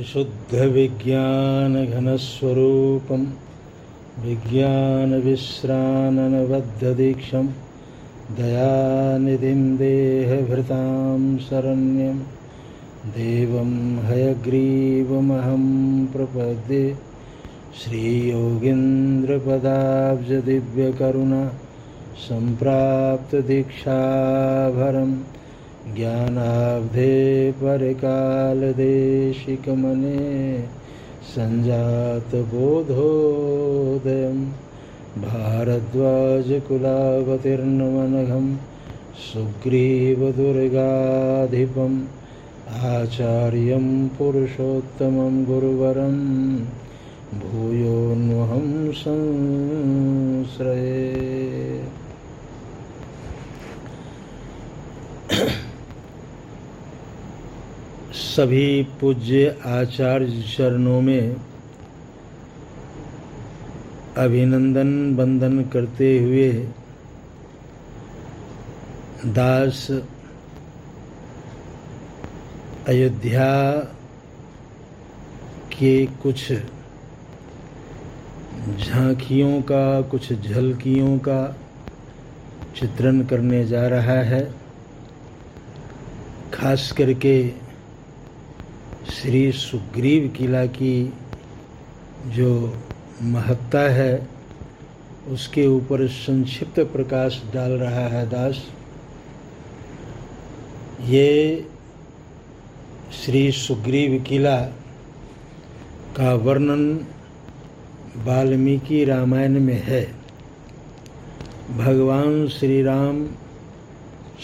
विशुद्धविज्ञानघनस्वरूपं विज्ञानविश्राननबद्धदीक्षं दयानिधिं देहभृतां शरण्यं देवं हयग्रीवमहं प्रपद्ये श्रीयोगीन्द्रपदाब्जदिव्यकरुणा सम्प्राप्तदीक्षाभरम् ज्ञानाब्धे परकालदेशिकमने सञ्जातबोधोदयं भारद्वाजकुलावतीर्णमनघं सुग्रीवदुर्गाधिपम् आचार्यं पुरुषोत्तमं गुरुवरं भूयोऽन्वहं संश्रये। सभी पूज्य आचार्य चरणों में अभिनंदन बंदन करते हुए दास अयोध्या के कुछ झांकियों का, कुछ झलकियों का चित्रण करने जा रहा है। खास करके श्री सुग्रीव किला की जो महत्ता है, उसके ऊपर संक्षिप्त प्रकाश डाल रहा है दास। ये श्री सुग्रीव किला का वर्णन वाल्मीकि रामायण में है। भगवान श्री राम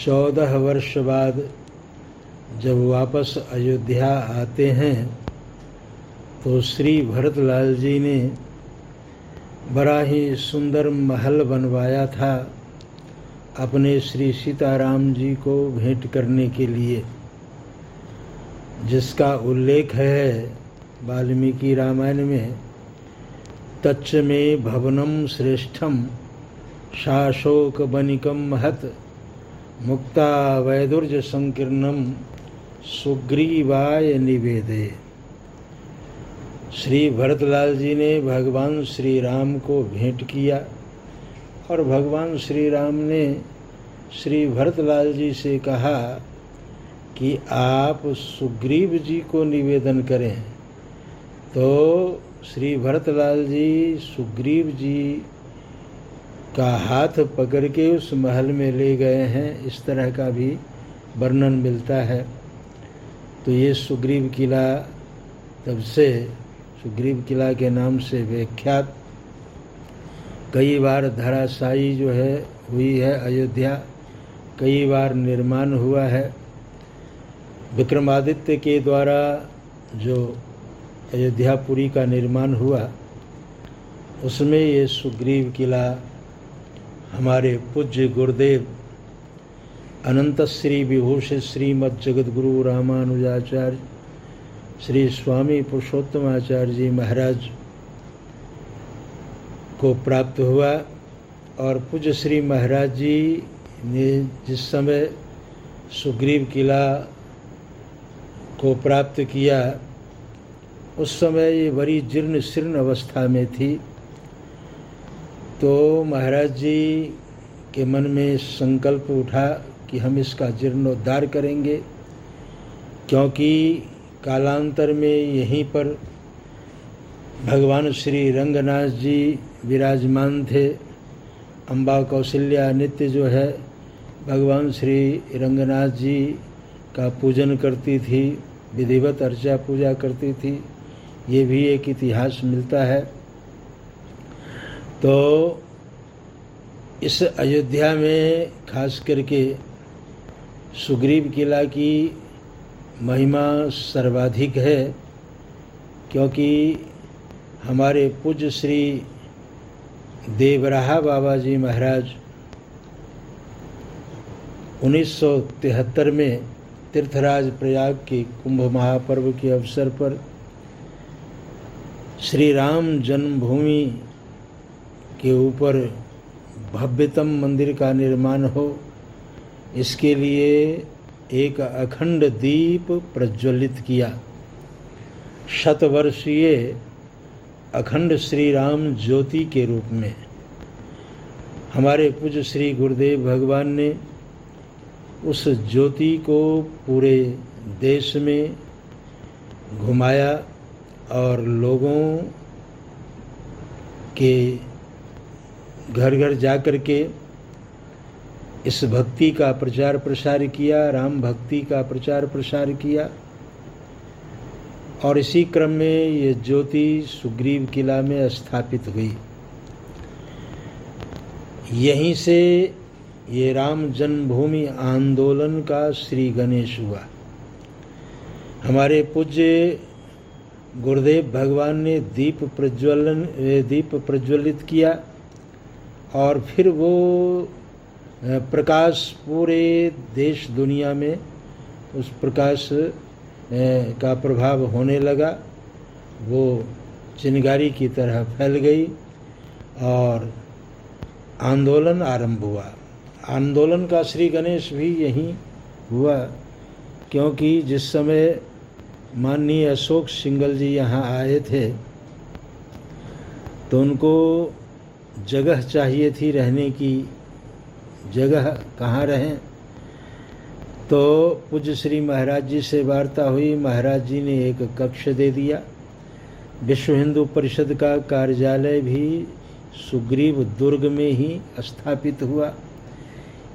चौदह वर्ष बाद जब वापस अयोध्या आते हैं तो श्री भरतलाल जी ने बड़ा ही सुंदर महल बनवाया था अपने श्री सीताराम जी को भेंट करने के लिए, जिसका उल्लेख है वाल्मीकि रामायण में तच्च में भवनम श्रेष्ठम शाशोक बनिकम महत मुक्ता वैदुर्ज संकीर्णम सुग्रीवाय निवेदे। श्री भरतलाल जी ने भगवान श्री राम को भेंट किया और भगवान श्री राम ने श्री भरतलाल जी से कहा कि आप सुग्रीव जी को निवेदन करें। तो श्री भरतलाल जी सुग्रीव जी का हाथ पकड़ के उस महल में ले गए हैं। इस तरह का भी वर्णन मिलता है। तो ये सुग्रीव किला तब से, सुग्रीव किला के नाम से विख्यात। कई बार धराशायी जो है, हुई है अयोध्या। कई बार निर्माण हुआ है। विक्रमादित्य के द्वारा जो अयोध्यापुरी का निर्माण हुआ, उसमें ये सुग्रीव किला, हमारे पूज्य गुरुदेव अनंत श्री विभूषित श्रीमद जगत गुरु रामानुजाचार्य श्री स्वामी पुरुषोत्तम आचार्य जी महाराज को प्राप्त हुआ और पूज्य श्री महाराज जी ने जिस समय सुग्रीव किला को प्राप्त किया, उस समय ये बड़ी जीर्ण शीर्ण अवस्था में थी। तो महाराज जी के मन में संकल्प उठा कि हम इसका जीर्णोद्धार करेंगे, क्योंकि कालांतर में यहीं पर भगवान श्री रंगनाथ जी विराजमान थे। अम्बा कौशल्या नित्य जो है, भगवान श्री रंगनाथ जी का पूजन करती थी, विधिवत अर्चा पूजा करती थी, ये भी एक इतिहास मिलता है। तो इस अयोध्या में खास करके सुग्रीव किला की महिमा सर्वाधिक है, क्योंकि हमारे पूज्य श्री देवराहा बाबा जी महाराज 1973 में तीर्थराज प्रयाग के कुंभ महापर्व के अवसर पर श्री राम जन्मभूमि के ऊपर भव्यतम मंदिर का निर्माण हो इसके लिए एक अखंड दीप प्रज्वलित किया। शतवर्षीय अखंड श्री राम ज्योति के रूप में। हमारे पूज्य श्री गुरुदेव भगवान ने उस ज्योति को पूरे देश में घुमाया और लोगों के घर घर जा कर के इस भक्ति का प्रचार प्रसार किया, राम भक्ति का प्रचार प्रसार किया। और इसी क्रम में ये ज्योति सुग्रीव किला में स्थापित हुई। यहीं से ये राम जन्मभूमि आंदोलन का श्री गणेश हुआ। हमारे पूज्य गुरुदेव भगवान ने दीप प्रज्वलन, दीप प्रज्वलित किया और फिर वो प्रकाश पूरे देश दुनिया में उस प्रकाश का प्रभाव होने लगा। वो चिनगारी की तरह फैल गई और आंदोलन आरंभ हुआ। आंदोलन का श्री गणेश भी यहीं हुआ, क्योंकि जिस समय माननीय अशोक सिंगल जी यहाँ आए थे तो उनको जगह चाहिए थी रहने की। जगह कहाँ रहें? तो पूज्य श्री महाराज जी से वार्ता हुई। महाराज जी ने एक कक्ष दे दिया। विश्व हिंदू परिषद का कार्यालय भी सुग्रीव दुर्ग में ही स्थापित हुआ।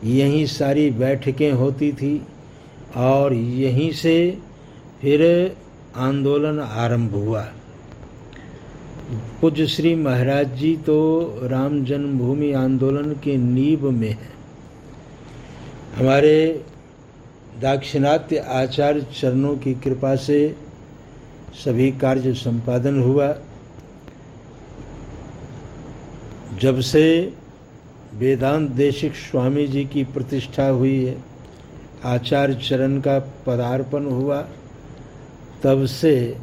यहीं सारी बैठकें होती थी और यहीं से फिर आंदोलन आरंभ हुआ। पूज्य श्री महाराज जी तो राम जन्मभूमि आंदोलन के नींव में है। हमारे दाक्षिणात्य आचार्य चरणों की कृपा से सभी कार्य संपादन हुआ। जब से वेदांत देशिक स्वामी जी की प्रतिष्ठा हुई है, आचार्य चरण का पदार्पण हुआ, तब से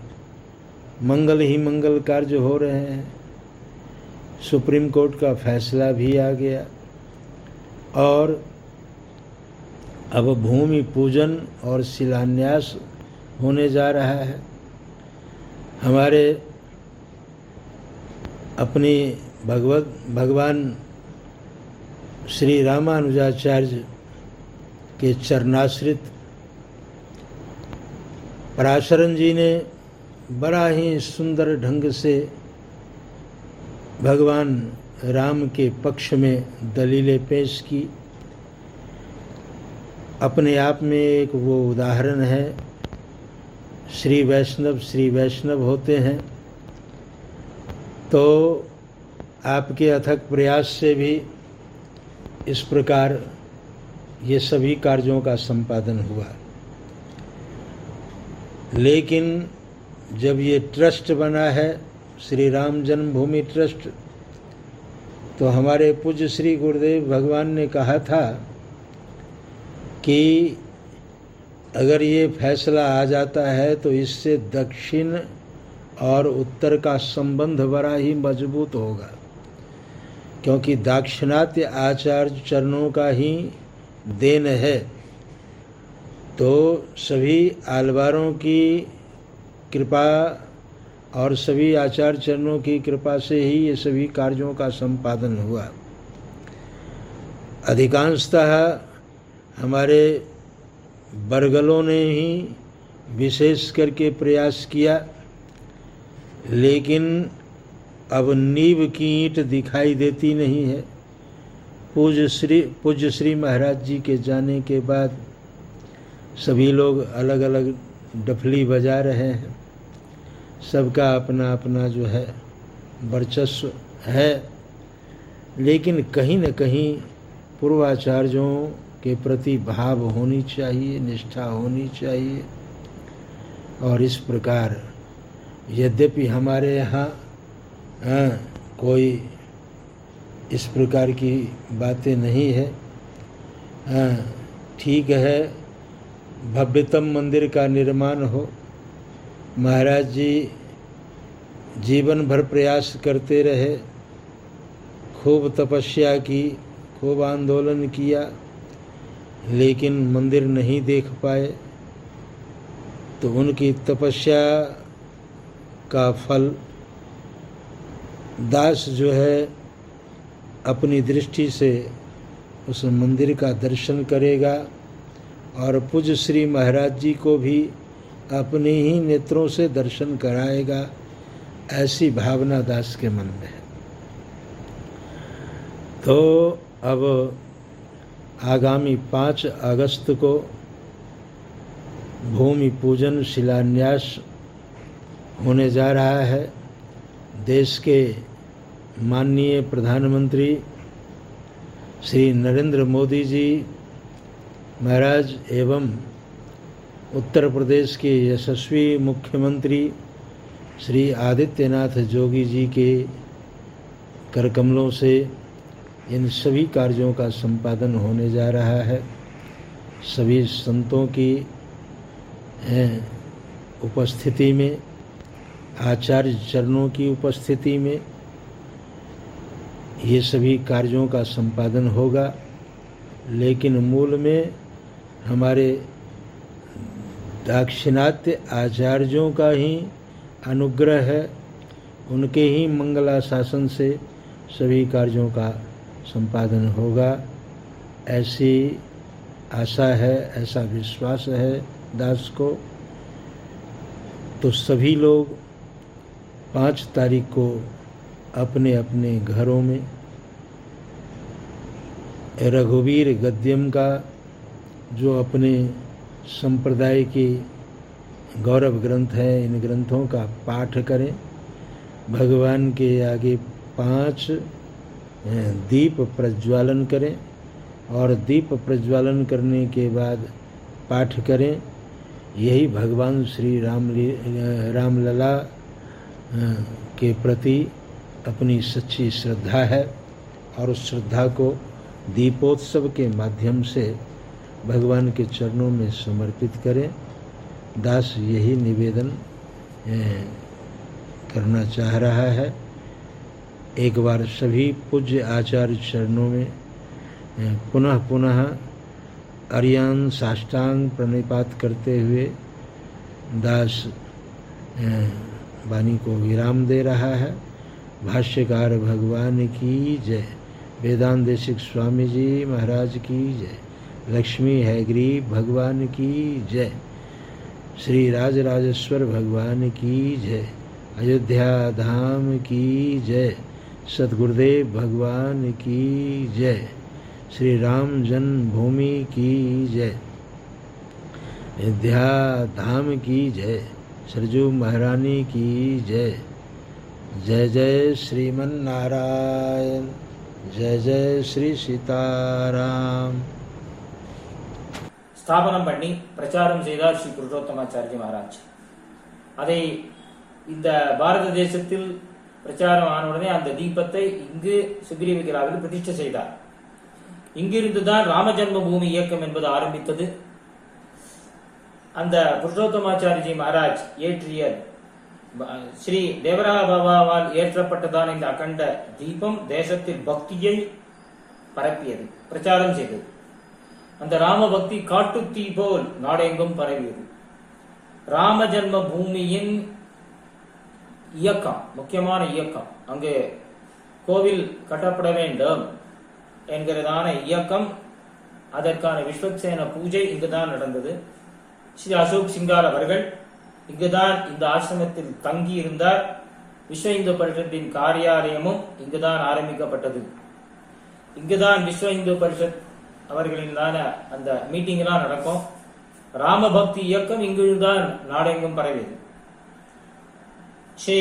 मंगल ही मंगल कार्य हो रहे हैं। सुप्रीम कोर्ट का फैसला भी आ गया और अब भूमि पूजन और शिलान्यास होने जा रहा है। हमारे अपनी भगवत, भगवान श्री रामानुजाचार्य के चरणाश्रित पराशरण जी ने बड़ा ही सुंदर ढंग से भगवान राम के पक्ष में दलीलें पेश की। अपने आप में एक वो उदाहरण है। श्री वैष्णव श्री वैष्णव होते हैं। तो आपके अथक प्रयास से भी इस प्रकार ये सभी कार्यों का संपादन हुआ। लेकिन जब ये ट्रस्ट बना है, श्री राम जन्मभूमि ट्रस्ट तो हमारे पूज्य श्री गुरुदेव भगवान ने कहा था कि अगर ये फैसला आ जाता है तो इससे दक्षिण और उत्तर का संबंध बड़ा ही मज़बूत होगा। क्योंकि दाक्षिणात्य आचार्य चरणों का ही देन है तो सभी आलवारों की कृपा और सभी आचार्य चरणों की कृपा से ही ये सभी कार्यों का संपादन हुआ। अधिकांशतः हमारे बरगलों ने ही विशेष करके प्रयास किया, लेकिन अब नींव की ईंट दिखाई देती नहीं है। पूज्य श्री पूज्य श्री महाराज जी के जाने के बाद सभी लोग अलग अलग डफली बजा रहे हैं। सबका अपना अपना जो है, वर्चस्व है। लेकिन कहीं न कहीं पूर्वाचार्यों के प्रति भाव होनी चाहिए, निष्ठा होनी चाहिए। और इस प्रकार यद्यपि हमारे यहाँ कोई इस प्रकार की बातें नहीं है ठीक है, भव्यतम मंदिर का निर्माण हो। महाराज जी जीवन भर प्रयास करते रहे, खूब तपस्या की, खूब आंदोलन किया लेकिन मंदिर नहीं देख पाए तो उनकी तपस्या का फल दास जो है अपनी दृष्टि से उस मंदिर का दर्शन करेगा और पूज्य श्री महाराज जी को भी अपने ही नेत्रों से दर्शन कराएगा, ऐसी भावना दास के मन में है। तो अब आगामी पाँच अगस्त को भूमि पूजन शिलान्यास होने जा रहा है। देश के माननीय प्रधानमंत्री श्री नरेंद्र मोदी जी महाराज एवं उत्तर प्रदेश के यशस्वी मुख्यमंत्री श्री आदित्यनाथ जोगी जी के करकमलों से इन सभी कार्यों का संपादन होने जा रहा है। सभी संतों की उपस्थिति में, आचार्य चरणों की उपस्थिति में ये सभी कार्यों का संपादन होगा। लेकिन मूल में हमारे दाक्षिणात्य आचार्यों का ही अनुग्रह है। उनके ही मंगला शासन से सभी कार्यों का संपादन होगा। ऐसी आशा है, ऐसा विश्वास है दास को। तो सभी लोग पाँच तारीख को अपने अपने घरों में, रघुवीर गद्यम का, जो अपने संप्रदाय के गौरव ग्रंथ हैं, इन ग्रंथों का पाठ करें। भगवान के आगे पाँच दीप प्रज्वालन करें और दीप प्रज्वालन करने के बाद पाठ करें। यही भगवान श्री राम रामलला के प्रति अपनी सच्ची श्रद्धा है और उस श्रद्धा को दीपोत्सव के माध्यम से भगवान के चरणों में समर्पित करें। दास यही निवेदन करना चाह रहा है। एक बार सभी पूज्य आचार्य चरणों में पुनः पुनः अरियान साष्टांग प्रणिपात करते हुए दास वाणी को विराम दे रहा है। भाष्यकार भगवान की जय। वेदांत देशिक स्वामी जी महाराज की जय। लक्ष्मी हैग्री भगवान की जय। श्री राज राजेश्वर भगवान की जय। अयोध्या धाम की जय। सदगुरुदेव भगवान की जय श्री राम जन्मभूमि की जय अयोध्या धाम की जय सरजू महारानी की जय जय जय श्रीमन नारायण जय जय श्री सीताराम ஸ்தாபனம் பண்ணி பிரச்சாரம் செய்தார் ஸ்ரீ புருஷோத்தமாச்சாரிய மகாராஜ் அதை இந்த பாரத தேசத்தில் பிரச்சாரம் ஆன உடனே அந்த தீபத்தை இங்கு சுக்ரீவகிராவில் பிரதிஷ்டை செய்தார். இங்கிருந்துதான் ராமஜன்ம பூமி இயக்கம் என்பது ஆரம்பித்தது. அந்த புருஷோத்தமாச்சாரிஜி மகாராஜ் ஏற்றிய ஸ்ரீ தேவராக பாபாவால் ஏற்றப்பட்டதான இந்த அகண்ட தீபம் தேசத்தில் பக்தியை பரப்பியது பிரச்சாரம் செய்தது. அந்த ராம பக்தி காட்டு தீ போல் நாடெங்கும் பரவியது. ராம ஜன்ம பூமியின் இயக்கம் முக்கியமான இயக்கம். அங்கு கோவில் கட்டப்பட வேண்டும் என்கிறதான இயக்கம் அதற்கான விஸ்வக்சேன பூஜை இங்குதான் நடந்தது. ஸ்ரீ அசோக் சிங்கார் அவர்கள் இங்குதான் இந்த ஆசிரமத்தில் தங்கி இருந்தார் விஸ்வ இந்து பரிஷத்தின் காரியாலயமும் இங்குதான் ஆரம்பிக்கப்பட்டது. இங்குதான் விஸ்வ இந்து பரிஷத் அவர்களினால அந்த மீட்டிங் எல்லாம் நடக்கும். ராமபக்தி இயக்கம் இங்குதான் நாடெங்கும் பரவியது. ஸ்ரீ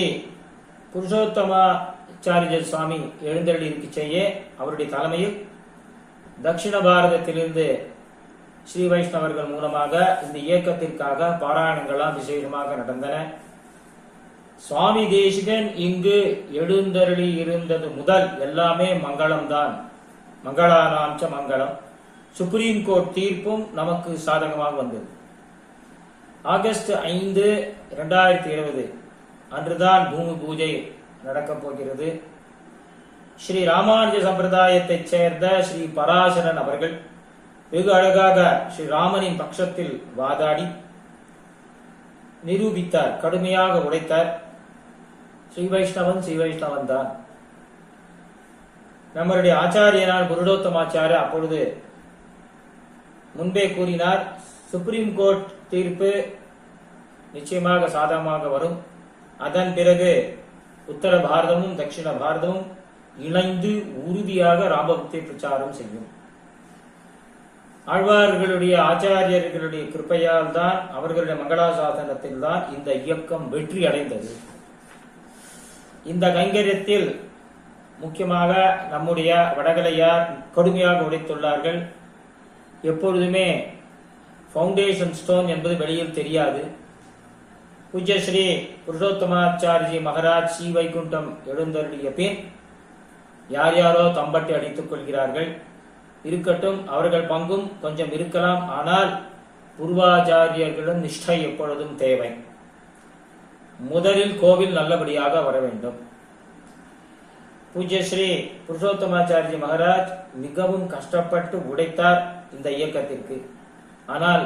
புருஷோத்தமாச்சாரியர் சுவாமி எழுந்தருளிருக்கு செய்ய அவருடைய தலைமையில் தட்சிண பாரதத்திலிருந்து ஸ்ரீ வைஷ்ணவர்கள் மூலமாக இந்த இயக்கத்திற்காக பாராயணங்கள்லாம் விசேஷமாக நடந்தன. சுவாமி தேசிகன் இங்கு எழுந்தருளி இருந்தது முதல் எல்லாமே மங்களம்தான். மங்களானாம்ச மங்களம். சுப்ரீம் கோர்ட் தீர்ப்பும் நமக்கு சாதகமாக வந்தது. ஆகஸ்ட் ஐந்து இரண்டாயிரத்தி இருபது. அன்றுதான் பூமி பூஜை நடக்கப் போகிறது. ஸ்ரீ ராமானுஜ சம்பிரதாயத்தைச் சேர்ந்த ஸ்ரீ பராசரன் அவர்கள் வெகு அழகாக ஸ்ரீ ராமனின் பட்சத்தில் வாதாடி நிரூபித்தார் கடுமையாக உழைத்தார் ஸ்ரீ வைஷ்ணவன் ஸ்ரீ வைஷ்ணவன் தான். நம்மளுடைய ஆச்சாரியனார் குருடோத்தமாச்சாரிய அப்பொழுது முன்பே கூறினார் சுப்ரீம் கோர்ட் தீர்ப்பு நிச்சயமாக சாதகமாக வரும். அதன் பிறகு உத்தர பாரதமும் தட்சிண பாரதமும் இணைந்து உறுதியாக ராமபக்தி பிரச்சாரம் செய்யும். ஆழ்வார்களுடைய ஆச்சாரியர்களுடைய கிருப்பையால் தான் அவர்களுடைய மங்களாசாசனத்தில் தான் இந்த இயக்கம் வெற்றி அடைந்தது. இந்த கைங்கரியத்தில் முக்கியமாக நம்முடைய வடகலையார் கடுமையாக உடைத்துள்ளார்கள். எப்பொழுதுமே ஃபவுண்டேஷன் ஸ்டோன் என்பது வெளியில் தெரியாது. பூஜ்ய ஸ்ரீ புருஷோத்தமாச்சாரிஜி மகராஜ் ஸ்ரீ வைகுண்டம் எழுந்தருடைய பின் யார் யாரோ தம்பட்டி அடித்துக் கொள்கிறார்கள். இருக்கட்டும் அவர்கள் பங்கும் கொஞ்சம் இருக்கலாம். ஆனால் பூர்வாச்சாரியர்களின் நிஷ்டை எப்பொழுதும் தேவை. முதலில் கோவில் நல்லபடியாக வர வேண்டும். பூஜ்ய ஸ்ரீ புருஷோத்தமாச்சாரிஜி மகராஜ் மிகவும் கஷ்டப்பட்டு உடைத்தார் இந்த இயக்கத்திற்கு. ஆனால்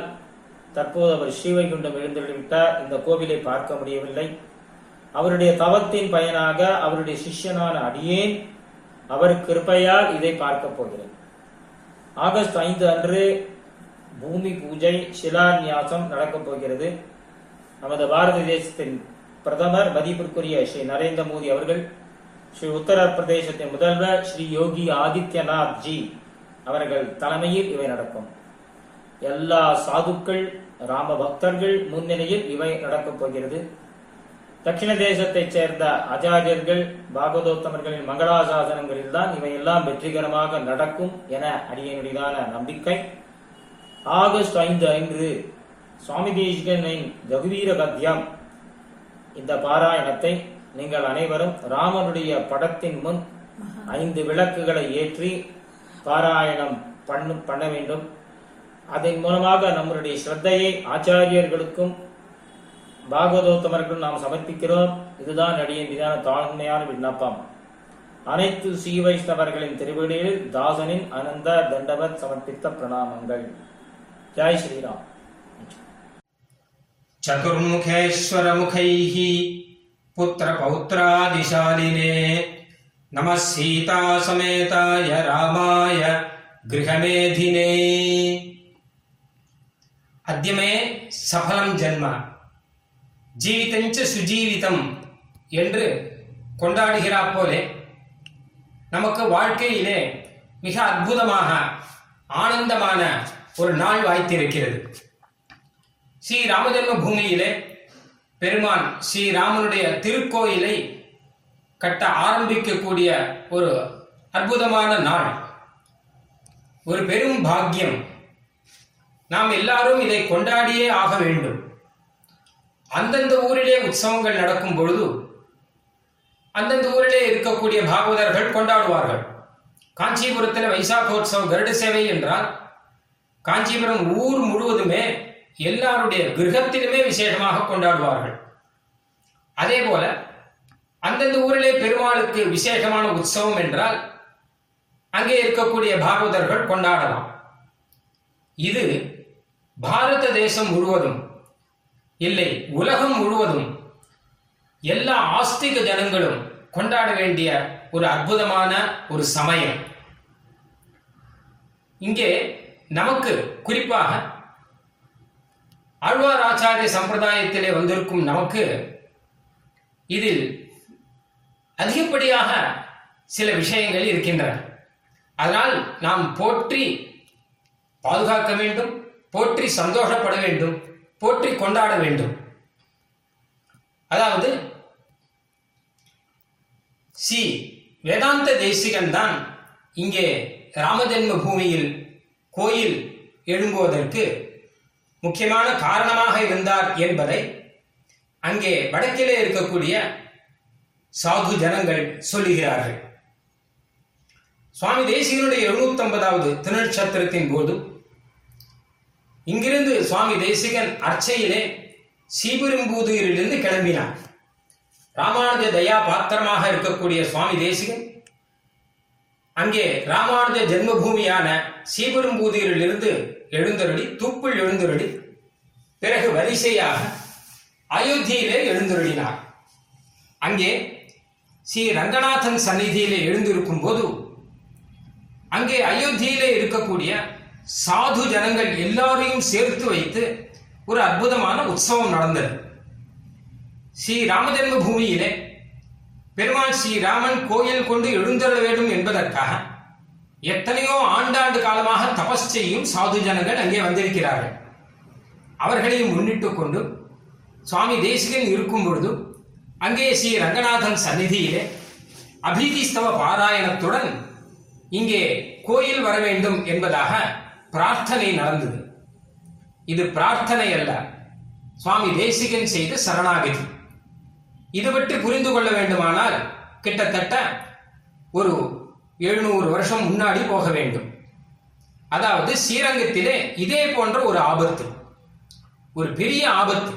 தற்போது அவர் ஸ்ரீவைகுண்டம் எழுந்துவிட்டார் இந்த கோவிலை பார்க்க முடியவில்லை. அவருடைய தவத்தின் பயனாக அவருடைய சிஷ்யனான அடியேன் அவர் கிருப்பையால் இதை பார்க்க போகிறேன். ஆகஸ்ட் ஐந்து அன்று பூமி பூஜை சிலான்யாசம் நடக்கப் போகிறது. நமது பாரத தேசத்தின் பிரதமர் மதிப்பிற்குரிய ஸ்ரீ நரேந்திர மோடி அவர்கள் ஸ்ரீ உத்தரப்பிரதேசத்தின் முதல்வர் ஸ்ரீ யோகி ஆதித்யநாத் ஜி அவர்கள் தலைமையில் இவை நடக்கும். எல்லா சாதுக்கள் ராம பக்தர்கள் முன்னிலையில் இவை நடக்கப் போகிறது. தட்சிண தேசத்தைச் சேர்ந்த அஜாஜர்கள் பாகவதோத்தமர்களின் மங்களாசாசனங்களில் தான் இவையெல்லாம் வெற்றிகரமாக நடக்கும் என அடியனுடையதான நம்பிக்கை. ஆகஸ்ட் ஐந்து ஐந்து சுவாமி தேசிகனின் ரகுவீர பத்தியம் இந்த பாராயணத்தை நீங்கள் அனைவரும் ராமனுடைய படத்தின் முன் ஐந்து விளக்குகளை ஏற்றி பாராயணம் பண்ணும் பண்ண வேண்டும். அதன் மூலமாக நம்முடைய ஸ்ரத்தையை ஆச்சாரியர்களுக்கும் பாகவதோத்தமர்களும் நாம் சமர்ப்பிக்கிறோம் இதுதான் அடியின் மீதான தாழ்மையான விண்ணப்பம் அனைத்து ஸ்ரீ வைஷ்ணவர்களின் திருவடியில் தாசனின் அனந்த தண்டவத் சமர்ப்பித்த பிரணாமங்கள் ஜெய் ஸ்ரீராம் चतुर्मुखेश्वरमुखैः पुत्रपौत्रादिशालिने नमः सीतासमेताय रामाय गृहमेधिने అద్య சபலம் సఫలం ஜீவிதஞ்ச சுஜீவிதம் என்று கொண்டாடுகிறா போலே நமக்கு வாழ்க்கையிலே மிக அற்புதமாக ஆனந்தமான ஒரு நாள் வாய்த்திருக்கிறது. ஸ்ரீ ராமஜன்ம பூமியிலே பெருமான் ஸ்ரீராமனுடைய திருக்கோயிலை கட்ட ஆரம்பிக்கக்கூடிய ஒரு அற்புதமான நாள். ஒரு பெரும் பாக்கியம் நாம் எல்லாரும் இதை கொண்டாடியே ஆக வேண்டும். அந்தந்த ஊரிலே உற்சவங்கள் நடக்கும் பொழுது அந்தந்த ஊரிலே இருக்கக்கூடிய பாகவதர்கள் கொண்டாடுவார்கள். காஞ்சிபுரத்தில் வைசாகோற்சவம் கருட சேவை என்றால் காஞ்சிபுரம் ஊர் முழுவதுமே எல்லாருடைய கிரகத்திலுமே விசேஷமாக கொண்டாடுவார்கள். அதே போல அந்தந்த ஊரிலே பெருமாளுக்கு விசேஷமான உற்சவம் என்றால் அங்கே இருக்கக்கூடிய பாகவதர்கள் கொண்டாடலாம். இது பாரத தேசம் முழுவதும் இல்லை உலகம் முழுவதும் எல்லா ஆஸ்திக ஜனங்களும் கொண்டாட வேண்டிய ஒரு அற்புதமான ஒரு சமயம். இங்கே நமக்கு குறிப்பாக ஆழ்வார் ஆச்சாரிய சம்பிரதாயத்திலே வந்திருக்கும் நமக்கு இதில் அதிகப்படியாக சில விஷயங்கள் இருக்கின்றன. அதனால் நாம் போற்றி பாதுகாக்க வேண்டும். போற்றி சந்தோஷப்பட வேண்டும் போற்றி கொண்டாட வேண்டும். அதாவது சி வேதாந்த தேசிகன் தான் இங்கே ராமஜென்ம பூமியில் கோயில் எழும்புவதற்கு முக்கியமான காரணமாக இருந்தார் என்பதை அங்கே வடக்கிலே இருக்கக்கூடிய சாது ஜனங்கள் சொல்லுகிறார்கள். சுவாமி தேசிகனுடைய எழுநூத்தி ஐம்பதாவது திருநட்சத்திரத்தின் போது இங்கிருந்து சுவாமி தேசிகன் அர்ச்சையிலே சீபெரும்பூதூரிலிருந்து கிளம்பினார். ராமானுஜ தயா பாத்திரமாக இருக்கக்கூடிய சுவாமி தேசிகன் அங்கே ராமானுஜ ஜென்மபூமியான சீபெரும்பூதியிலிருந்து எழுந்தருளி தூப்பில் எழுந்தருளி பிறகு வரிசையாக அயோத்தியிலே எழுந்தருளினார். அங்கே ஸ்ரீ ரங்கநாதன் சந்நிதியிலே எழுந்திருக்கும் போது அங்கே அயோத்தியிலே இருக்கக்கூடிய சாது ஜனங்கள் எல்லாரையும் சேர்த்து வைத்து ஒரு அற்புதமான உற்சவம் நடந்தது. ஸ்ரீ ராமஜென்ம பூமியிலே பெருமாள் ஸ்ரீராமன் கோயில் கொண்டு எழுந்தருள வேண்டும் என்பதற்காக எத்தனையோ ஆண்டாண்டு காலமாக தபஸ் செய்யும் சாது ஜனங்கள் அங்கே வந்திருக்கிறார்கள். அவர்களையும் முன்னிட்டு கொண்டு சுவாமி தேசிகன் இருக்கும் பொழுது அங்கே ஸ்ரீ ரங்கநாதன் சந்நிதியிலே அபிதிஸ்தவ பாராயணத்துடன் இங்கே கோயில் வர வேண்டும் என்பதாக பிரார்த்தனை நடந்தது. இது பிரார்த்தனை அல்ல. சுவாமி தேசிகன் செய்த சரணாகதி. இது பற்றி புரிந்து கொள்ள வேண்டுமானால் கிட்டத்தட்ட ஒரு எழுநூறு வருஷம் முன்னாடி போக வேண்டும். அதாவது ஸ்ரீரங்கத்திலே இதே போன்ற ஒரு ஆபத்து. ஒரு பெரிய ஆபத்து.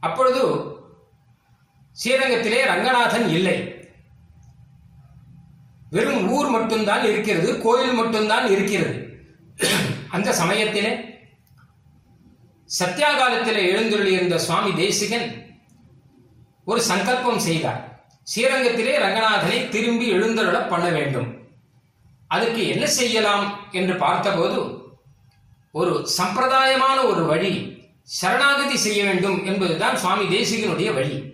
அப்பொழுது ஸ்ரீரங்கத்திலே ரங்கநாதன் இல்லை. வெறும் ஊர் மட்டும்தான் இருக்கிறது கோயில் மட்டும்தான் இருக்கிறது. அந்த சமயத்திலே சத்தியாகாலத்திலே எழுந்துள்ளிருந்த சுவாமி தேசிகன் ஒரு சங்கல்பம் செய்தார். ஸ்ரீரங்கத்திலே ரங்கநாதனை திரும்பி எழுந்தருள பண்ண வேண்டும். அதுக்கு என்ன செய்யலாம் என்று பார்த்தபோது ஒரு சம்பிரதாயமான ஒரு வழி சரணாகதி செய்ய வேண்டும் என்பதுதான் சுவாமி தேசிகனுடைய வழி.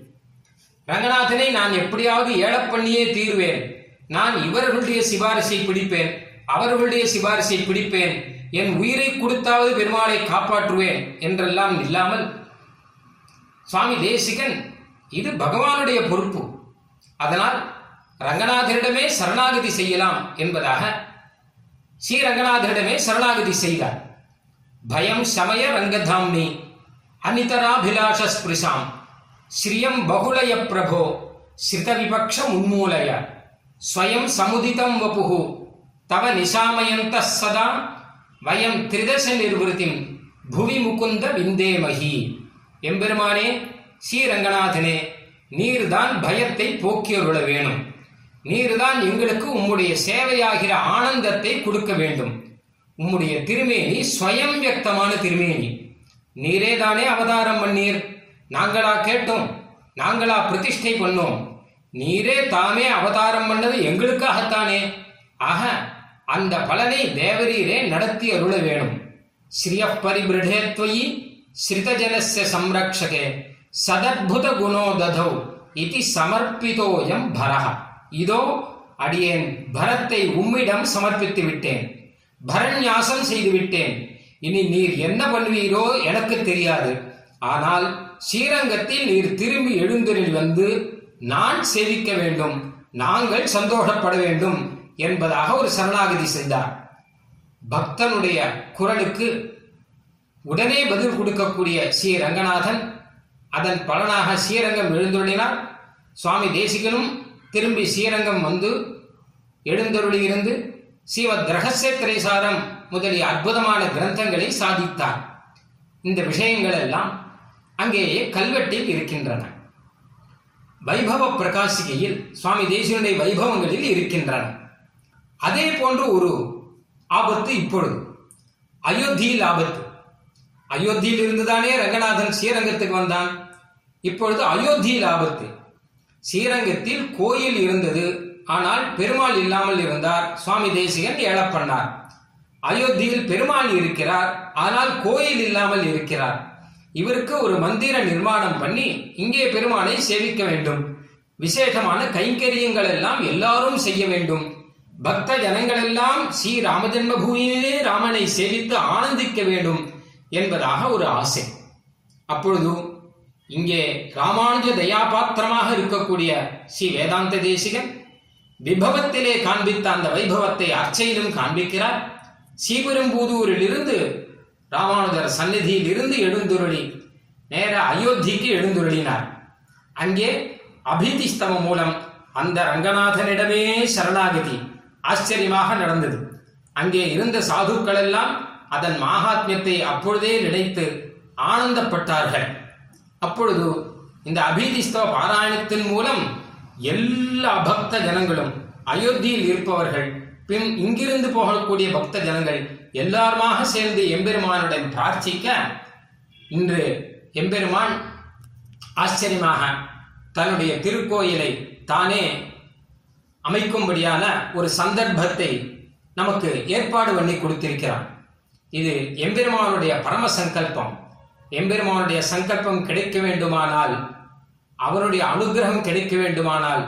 ரங்கநாதனை நான் எப்படியாவது ஏழப் பண்ணியே தீர்வேன். நான் இவர்களுடைய சிபாரிசை பிடிப்பேன் அவர்களுடைய சிபாரிசை பிடிப்பேன் என் உயிரை கொடுத்தாவது பெருமாளை காப்பாற்றுவேன் என்றெல்லாம் இல்லாமல் சுவாமி தேசிகன் இது பகவானுடைய பொறுப்பு. அதனால் ரங்கநாதரிடமே சரணாகதி செய்யலாம் என்பதாக ஸ்ரீ ரங்கநாதரிடமே சரணாகதி செய்தார். பயம் சமய ரங்கதாம்னி அனிதராபிலாஷ ஸ்பிருஷாம் ஸ்ரீயம் பகுளய பிரபோ ஸ்ரித விபக்ஷ உன்மூலய. ஸ்வயம் சமுதிதம் வபுகு தவ நிசாமயந்த சதா வயம் திரிதச நிர்வൃத்திம் புவி முகுந்த விந்தேமகி எம்பெருமானே ஸ்ரீரங்கநாதனே நீர்தான் பயத்தை போக்கியருள வேணும். நீர்தான் எங்களுக்கு உம்முடைய சேவையாகிற ஆனந்தத்தை கொடுக்க வேண்டும். உம்முடைய திருமேனி ஸ்வயம் வியக்தமான திருமேனி. நீரே தானே அவதாரம் பண்ணீர். நாங்களா கேட்டோம் நாங்களா பிரதிஷ்டை பண்ணோம். நீரே தாமே அவதாரம் பண்ணது எங்களுக்காகத்தானே. ஆக அந்த பலனை தேவரீரே நடத்தி அருள வேணும் ஸ்ரீய பரிபிருடேத்வயி ஸ்ரிதஜனஸ்ய சம்ரக்ஷகே சதத்புத குணோததோ இது சமர்ப்பிதோயம் பரஹ இதோ அடியேன் பரத்தை உம்மிடம் சமர்ப்பித்து விட்டேன். பரநியாசம் செய்து விட்டேன். இனி நீர் என்ன பண்ணுவீரோ எனக்கு தெரியாது. ஆனால் ஸ்ரீரங்கத்தில் நீர் திரும்பி எழுந்தரில் வந்து நான் சேவிக்க வேண்டும். நாங்கள் சந்தோஷப்பட வேண்டும். என்பதாக ஒரு சரணாகதி செய்தார். பக்தனுடைய குரலுக்கு உடனே பதில் கொடுக்கக்கூடிய ஸ்ரீ ரங்கநாதன் அதன் பலனாக ஸ்ரீரங்கம் எழுந்துள்ளினார் சுவாமி தேசிகனும் திரும்பி ஸ்ரீரங்கம் வந்து எழுந்தருளியிருந்து ஸ்ரீமத் ரகசிய திரைசாரம் முதலிய அற்புதமான கிரந்தங்களை சாதித்தார். இந்த விஷயங்கள் எல்லாம் அங்கேயே கல்வெட்டில் இருக்கின்றன. வைபவ பிரகாசிகையில் சுவாமி தேசியனுடைய வைபவங்களில் இருக்கின்றன. அதே போன்று ஒரு ஆபத்து இப்பொழுது. அயோத்தியில் ஆபத்து. அயோத்தியில் இருந்துதானே ரங்கநாதன் ஸ்ரீரங்கத்துக்கு வந்தான். இப்பொழுது அயோத்தியில் ஆபத்து. ஸ்ரீரங்கத்தில் கோயில் இருந்தது. ஆனால் பெருமாள் இல்லாமல் இருந்தார். சுவாமி தேசிகன் ஏழப்பண்ணார் அயோத்தியில் பெருமாள் இருக்கிறார். ஆனால் கோயில் இல்லாமல் இருக்கிறார். இவருக்கு ஒரு மந்திர நிர்மாணம் பண்ணி இங்கே பெருமாளை சேவிக்க வேண்டும். விசேஷமான கைங்கரியங்கள் எல்லாம் எல்லாரும் செய்ய வேண்டும். பக்த ஜனங்களெல்லாம் ஸ்ரீ ராமஜன்ம பூமியிலே ராமனை சேவித்து ஆனந்திக்க வேண்டும் என்பதாக ஒரு ஆசை. அப்பொழுது இங்கே ராமானுஜ தயாபாத்திரமாக இருக்கக்கூடிய ஸ்ரீ வேதாந்த தேசிகன் விபவத்திலே காண்பித்த அந்த வைபவத்தை அர்ச்சையிலும் காண்பிக்கிறார். ஸ்ரீபெரும்பூதூரிலிருந்து ராமானுஜர் சந்நிதியில் இருந்து எழுந்துருளி நேர அயோத்திக்கு எழுந்துருளினார். அங்கே அபிதிஸ்தவம் மூலம் அந்த ரங்கநாதனிடமே சரணாகதி. ஆச்சரியமாக நடந்தது. அங்கே இருந்த சாதுக்கள் எல்லாம் அதன் மாகாத்மியத்தை அப்பொழுதே நினைத்து ஆனந்தப்பட்டார்கள். அப்பொழுது இந்த அபிதிஸ்தவ பாராயணத்தின் மூலம் எல்லா பக்த ஜனங்களும் அயோத்தியில் இருப்பவர்கள் பின் இங்கிருந்து போகக்கூடிய பக்த ஜனங்கள் எல்லாருமாக சேர்ந்து எம்பெருமானுடன் பிரார்த்திக்க இன்று எம்பெருமான் ஆச்சரியமாக தன்னுடைய திருக்கோயிலை தானே அமைக்கும்படியான ஒரு சந்தர்ப்பத்தை நமக்கு ஏற்பாடு பண்ணி கொடுத்திருக்கிறான் இது எம்பெருமானுடைய பரம சங்கல்பம். எம்பெருமானுடைய சங்கல்பம் கிடைக்க வேண்டுமானால் அவருடைய அனுகிரகம் கிடைக்க வேண்டுமானால்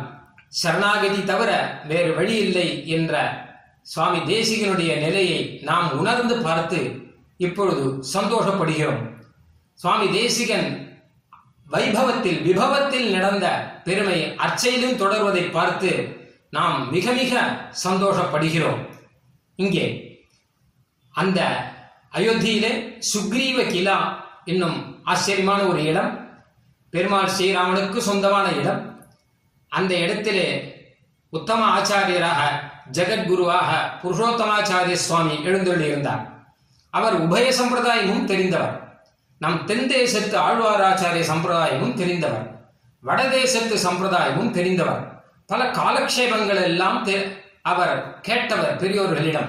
சரணாகதி தவிர வேறு வழி இல்லை என்ற சுவாமி தேசிகனுடைய நிலையை நாம் உணர்ந்து பார்த்து இப்பொழுது சந்தோஷப்படுகிறோம். சுவாமி தேசிகன் வைபவத்தில் விபவத்தில் நடந்த பெருமை அர்ச்சையிலும் தொடர்வதை பார்த்து நாம் மிக மிக சந்தோஷப்படுகிறோம். இங்கே அந்த அயோத்தியிலே சுக்ரீவ கிலா என்னும் ஆச்சரியமான ஒரு இடம் பெருமாள் ஸ்ரீராமனுக்கு சொந்தமான இடம். அந்த இடத்திலே உத்தம ஆச்சாரியராக ஜெகத்குருவாக புருஷோத்தமாச்சாரிய சுவாமி எழுந்தொள்ளியிருந்தார் அவர் உபய சம்பிரதாயமும் தெரிந்தவர். நம் தென் தேசத்து ஆழ்வாராச்சாரிய சம்பிரதாயமும் தெரிந்தவர். வடதேசத்து சம்பிரதாயமும் தெரிந்தவர். பல காலக்ஷேபங்கள் எல்லாம் அவர் கேட்டவர் பெரியோர்களிடம்.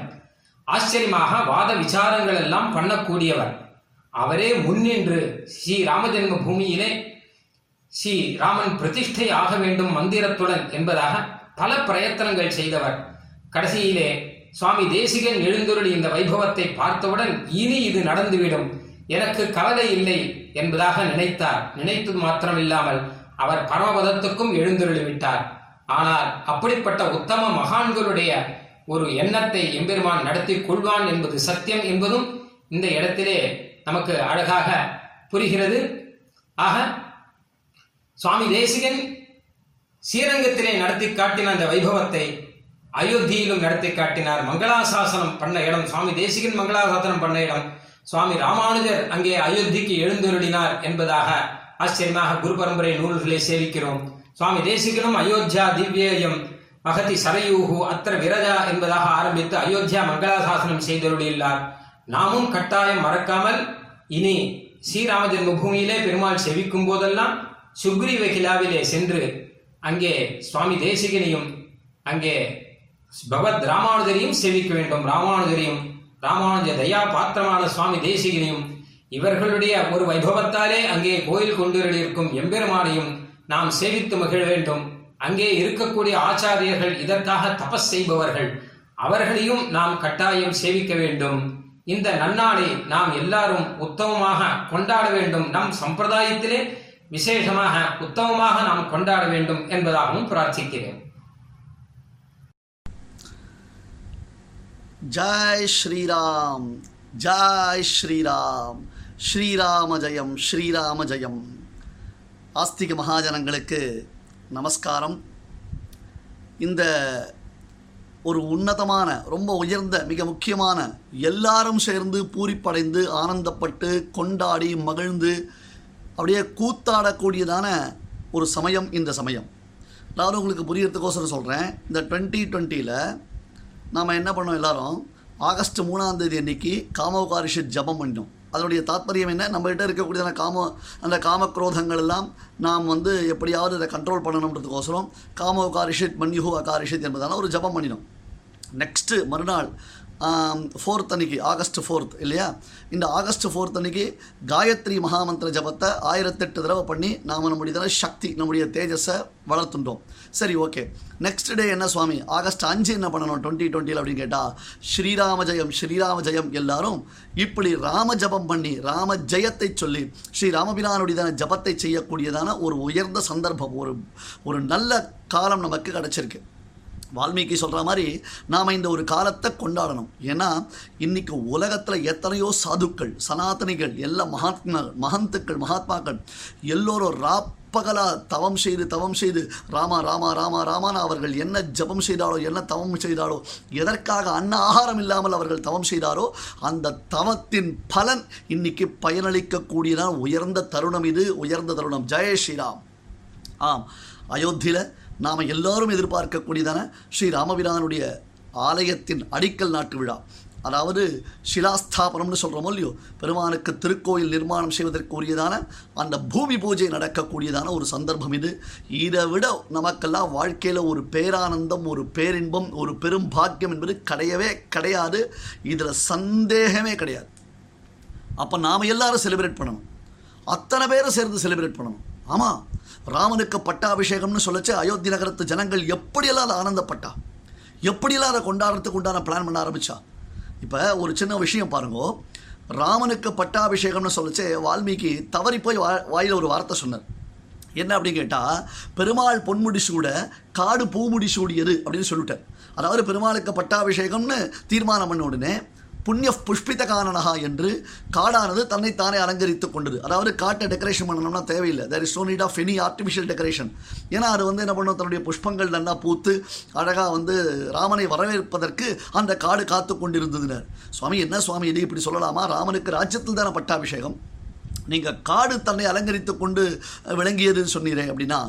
ஆச்சரியமாக வாத விசாரங்கள் எல்லாம் பண்ணக்கூடியவர். அவரே முன்னின்று ஸ்ரீ ராமஜென்ம பூமியிலே ஸ்ரீ ராமன் பிரதிஷ்டை ஆக வேண்டும் மந்திரத்துடன் என்பதாக பல பிரயத்தனங்கள் செய்தவர். கடைசியிலே சுவாமி தேசிகன் எழுந்துருளி இந்த வைபவத்தை பார்த்தவுடன் இனி இது நடந்துவிடும். எனக்கு கவலை இல்லை என்பதாக நினைத்தார். நினைத்தது மாத்திரமில்லாமல் அவர் பரமபதத்துக்கும் எழுந்துருளி விட்டார் ஆனால் அப்படிப்பட்ட உத்தம மகான்களுடைய ஒரு எண்ணத்தை எம்பெருமான் நடத்தி கொள்வான் என்பது சத்தியம் என்பதும் இந்த இடத்திலே நமக்கு அழகாக புரிகிறது. ஆக சுவாமி தேசிகன் ஸ்ரீரங்கத்திலே நடத்தி காட்டின அந்த வைபவத்தை அயோத்தியிலும் நடத்தி காட்டினார். மங்களாசாசனம் பண்ண இடம் சுவாமி தேசிகன் மங்களாசாசனம் பண்ண இடம். சுவாமி ராமானுஜர் அங்கே அயோத்திக்கு எழுந்தருளினார் என்பதாக ஆச்சரியமாக குரு பரம்பரை நூல்களை சேவிக்கிறோம். சுவாமி தேசிகனும் அயோத்தியா திவ்யேயம் மகதி சரயூஹு அத்திர விரஜா என்பதாக ஆரம்பித்து அயோத்தியா மங்களாசாசனம் செய்தருளியுள்ளார். நாமும் கட்டாயம் மறக்காமல் இனி ஸ்ரீராம ஜென்மபூமியிலே பெருமாள் செவிக்கும் போதெல்லாம் சுக்ரீவ கிலாவிலே சென்று அங்கே சுவாமி தேசிகனையும் அங்கே பகவத் ராமானுஜரையும் செவிக்க வேண்டும். ராமானுஜரையும் ராமானுஜ தயா பாத்திரமான சுவாமி தேசிகனையும் இவர்களுடைய ஒரு வைபவத்தாலே அங்கே கோயில் கொண்டிருக்கும் எம்பெருமானையும் நாம் சேவித்து மகிழ வேண்டும். அங்கே இருக்கக்கூடிய ஆச்சாரியர்கள் இதற்காக தபஸ் செய்பவர்கள். அவர்களையும் நாம் கட்டாயம் சேவிக்க வேண்டும். இந்த நன்னாளை நாம் எல்லாரும் உத்தமமாக கொண்டாட வேண்டும். நம் சம்பிரதாயத்திலே விசேஷமாக உத்தமமாக நாம் கொண்டாட வேண்டும் என்பதாகவும் பிரார்த்திக்கிறேன். ஜாய் ஸ்ரீராம் ஜாய் ஸ்ரீராம். ஸ்ரீராம ஜெயம் ஸ்ரீராம ஜெயம். ஆஸ்திக மகாஜனங்களுக்கு நமஸ்காரம். இந்த ஒரு உன்னதமான ரொம்ப உயர்ந்த மிக முக்கியமான எல்லாரும் சேர்ந்து பூரிப்படைந்து ஆனந்தப்பட்டு கொண்டாடி மகிழ்ந்து அப்படியே கூத்தாடக்கூடியதான ஒரு சமயம் இந்த சமயம். நான் உங்களுக்கு புரியறதுக்கோசரம் சொல்கிறேன் இந்த டுவெண்ட்டி டுவெண்ட்டியில் நாம் என்ன பண்ணோம் எல்லாரும்? ஆகஸ்ட் மூணாம் தேதி அன்னைக்கு காமோகாரிஷத் ஜபம் பண்ணோம். அதனுடைய தாத்பரியம் என்ன? நம்மகிட்ட இருக்கக்கூடியதான காம அந்த காமக்ரோதங்கள் எல்லாம் நாம் வந்து எப்படியாவது இதை கண்ட்ரோல் பண்ணணுன்றதுக்கோசரம் காமோகாரிஷத் மன்யுஹு அகாரிஷித் என்பதான ஒரு ஜபம் பண்ணினோம். நெக்ஸ்ட்டு மறுநாள் ஃபோர்த் அன்னைக்கு ஆகஸ்ட் ஃபோர்த் இல்லையா? இந்த ஆகஸ்ட் ஃபோர்த் அன்னைக்கு காயத்ரி மகாமந்திர ஜபத்தை ஆயிரத்தெட்டு தடவை பண்ணி நாம் நம்முடைய சக்தி நம்முடைய தேஜஸை வளர்த்துட்டோம் சரி ஓகே நெக்ஸ்ட் டே என்ன சுவாமி? ஆகஸ்ட் அஞ்சு என்ன பண்ணணும்? டுவெண்ட்டி டுவெண்ட்டியில் அப்படின்னு கேட்டால் ஸ்ரீராம ஜெயம் ஸ்ரீராம ஜெயம் எல்லாரும் இப்படி ராம ஜபம் பண்ணி ராம ஜெயத்தை சொல்லி ஸ்ரீ ராமபிரானுடையதான ஜபத்தை செய்யக்கூடியதான ஒரு உயர்ந்த சந்தர்ப்பம் ஒரு ஒரு நல்ல காலம் நமக்கு கிடச்சிருக்கு. வால்மீகி சொல்கிற மாதிரி நாம் இந்த ஒரு காலத்தை கொண்டாடணும். ஏன்னா இன்றைக்கி உலகத்தில் எத்தனையோ சாதுக்கள் சனாதனிகள் எல்லா மகாத்மா மகந்துக்கள் மகாத்மாக்கள் எல்லோரும் ராப்பகலா தவம் செய்து தவம் செய்து ராமா ராமா ராமா ராமான்னு அவர்கள் என்ன ஜபம் செய்தாலோ என்ன தவம் செய்தாலோ எதற்காக அன்ன ஆகாரம் இல்லாமல் அவர்கள் தவம் செய்தாரோ அந்த தவத்தின் பலன் இன்னைக்கு பயனளிக்கக்கூடியதான் உயர்ந்த தருணம் இது உயர்ந்த தருணம். ஜெய ஸ்ரீராம். ஆம். அயோத்தியில் நாம் எல்லாரும் எதிர்பார்க்கக்கூடியதான ஸ்ரீ ராமபிரானுடைய ஆலயத்தின் அடிக்கல் நாட்டு விழா. அதாவது சிலாஸ்தாபனம்னு சொல்கிறோமோ இல்லையோ பெருமானுக்கு திருக்கோயில் நிர்மாணம் செய்வதற்கு உரியதான அந்த பூமி பூஜை நடக்கக்கூடியதான ஒரு சந்தர்ப்பம் இது. இதை விட நமக்கெல்லாம் வாழ்க்கையில் ஒரு பேரானந்தம் ஒரு பேரின்பம் ஒரு பெரும் பாக்கியம் என்பது கிடையவே கிடையாது. இதில் சந்தேகமே கிடையாது. அப்போ நாம் எல்லாரும் செலிப்ரேட் பண்ணணும். அத்தனை பேரை சேர்ந்து செலிப்ரேட் பண்ணணும். ஆமாம் ராமனுக்கு பட்டாபிஷேகம்னு சொல்லச்சு அயோத்தி நகரத்து ஜனங்கள் எப்படியெல்லாம் அதை ஆனந்தப்பட்டா? எப்படியெல்லாம் அதை கொண்டாடுறதுக்கு உண்டான பிளான் பண்ண ஆரம்பித்தா இப்போ ஒரு சின்ன விஷயம் பாருங்க. ராமனுக்கு பட்டாபிஷேகம்னு சொல்லச்சு வால்மீகி தவறி போய் வா வாயில் ஒரு வார்த்தை சொன்னார். என்ன அப்படின்னு கேட்டால் பெருமாள் பொன்முடி சூட காடு பூமுடி சூடியது அப்படின்னு சொல்லிட்டார். அதாவது பெருமாளுக்கு பட்டாபிஷேகம்னு தீர்மானம் பண்ண உடனே புண்ணிய புஷ்பித காரணகா என்று காடானது தன்னைத்தானே அலங்கரித்துக் கொண்டது. அதாவது காட்டை டெக்கரேஷன் பண்ணணும்னா தேவையில்லை. There is no need of any artificial decoration ஏன்னா அது வந்து என்ன பண்ணும்? தன்னுடைய புஷ்பங்கள் நல்லா பூத்து அழகாக வந்து ராமனை வரவேற்பதற்கு அந்த காடு காத்து கொண்டிருந்ததுனர். சுவாமி என்ன சுவாமி இது இப்படி சொல்லலாமா? ராமனுக்கு ராஜ்யத்தில் தானே பட்டாபிஷேகம். நீங்கள் காடு தன்னை அலங்கரித்து கொண்டு விளங்கியதுன்னு சொன்னீரே அப்படின்னா